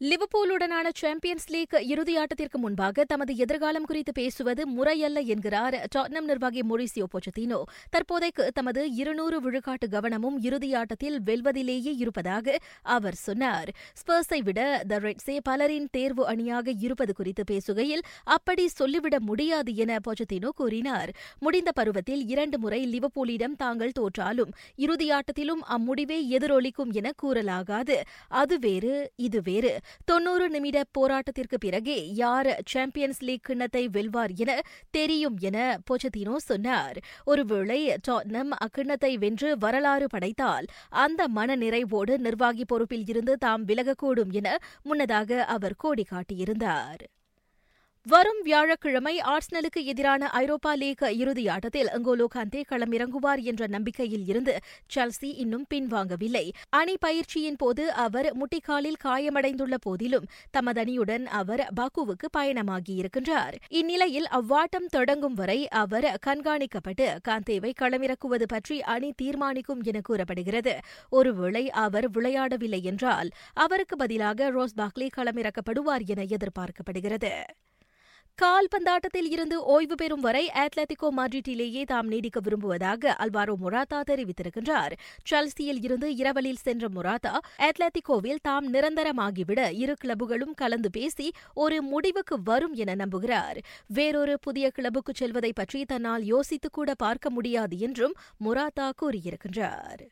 லிவர்பூலுடனான champions league இறுதியாட்டத்திற்கு முன்பாக தமது எதிர்காலம் குறித்து பேசுவது முறையல்ல என்கிறார் டாட்னம் நிர்வாகி மொரிசியோ பொச்சத்தினோ தற்போதைக்கு தமது இருநூறு விழுக்காட்டு கவனமும் இறுதியாட்டத்தில் வெல்வதிலேயே இருப்பதாக அவர் சொன்னார். ஸ்பர்ஸை விட த ரெட்ஸே பலரின் தேர்வு அணியாக இருப்பது குறித்து பேசுகையில் அப்படி சொல்லிவிட முடியாது என பொச்சத்தினோ கூறினார். முடிந்த பருவத்தில் இரண்டு முறை லிவர்பூலிடம் தாங்கள் தோற்றாலும் இறுதியாட்டத்திலும் அம்முடிவே எதிரொலிக்கும் என கூறலாகாது. அது வேறு இது வேறு. தொன்னூறு நிமிட போராட்டத்திற்கு பிறகே யார் சாம்பியன்ஸ் லீக் கிண்ணத்தை வெல்வார் என தெரியும் என பொச்சத்தினோ சொன்னார். ஒருவேளை டாட்னம் அக்கிண்ணத்தை வென்று வரலாறு படைத்தால் அந்த மன நிறைவோடு நிர்வாகி பொறுப்பில் இருந்து தாம் விலகக்கூடும் என முன்னதாக அவர் கோடி காட்டியிருந்தார் வரும் வியாழக்கிழமை ஆர்ஸ்னலுக்கு எதிரான ஐரோப்பா லீக் இறுதியாட்டத்தில் அங்கோலோ கந்தே களமிறங்குவார் என்ற நம்பிக்கையில் இருந்து செல்சி இன்னும் பின்வாங்கவில்லை. அணி பயிற்சியின் போது அவர் முட்டிக்காலில் காயமடைந்துள்ள போதிலும் தமது அணியுடன் அவர் பாக்குவுக்கு பயணமாகியிருக்கின்றார். இந்நிலையில் அவ்வாட்டம் தொடங்கும் வரை அவர் கண்காணிக்கப்பட்டு காந்தேவை களமிறக்குவது பற்றி அணி தீர்மானிக்கும் என கூறப்படுகிறது. ஒருவேளை அவர் விளையாடவில்லை என்றால் அவருக்கு பதிலாக ரோஸ் பாக்லி களமிறக்கப்படுவார் என எதிர்பார்க்கப்படுகிறது. கால்பந்தாட்டத்தில் இருந்து ஓய்வு பெறும் வரை அத்லetico மாட்ரிட்டிலேயே தாம் நீடிக்க விரும்புவதாக அல்வாரோ மொராத்தா தெரிவித்திருக்கின்றார். செல்சியில் இருந்து இரவலில் சென்ற மொராத்தா அத்லeticoவில் தாம் நிரந்தரமாகிவிட இரு கிளப்புகளும் கலந்து பேசி ஒரு முடிவுக்கு வரும் என நம்புகிறார். வேறொரு புதிய கிளப்புக்கு செல்வதை பற்றி தன்னால் யோசித்துக்கூட பார்க்க முடியாது என்றும் மொராத்தா கூறியிருக்கின்றார்.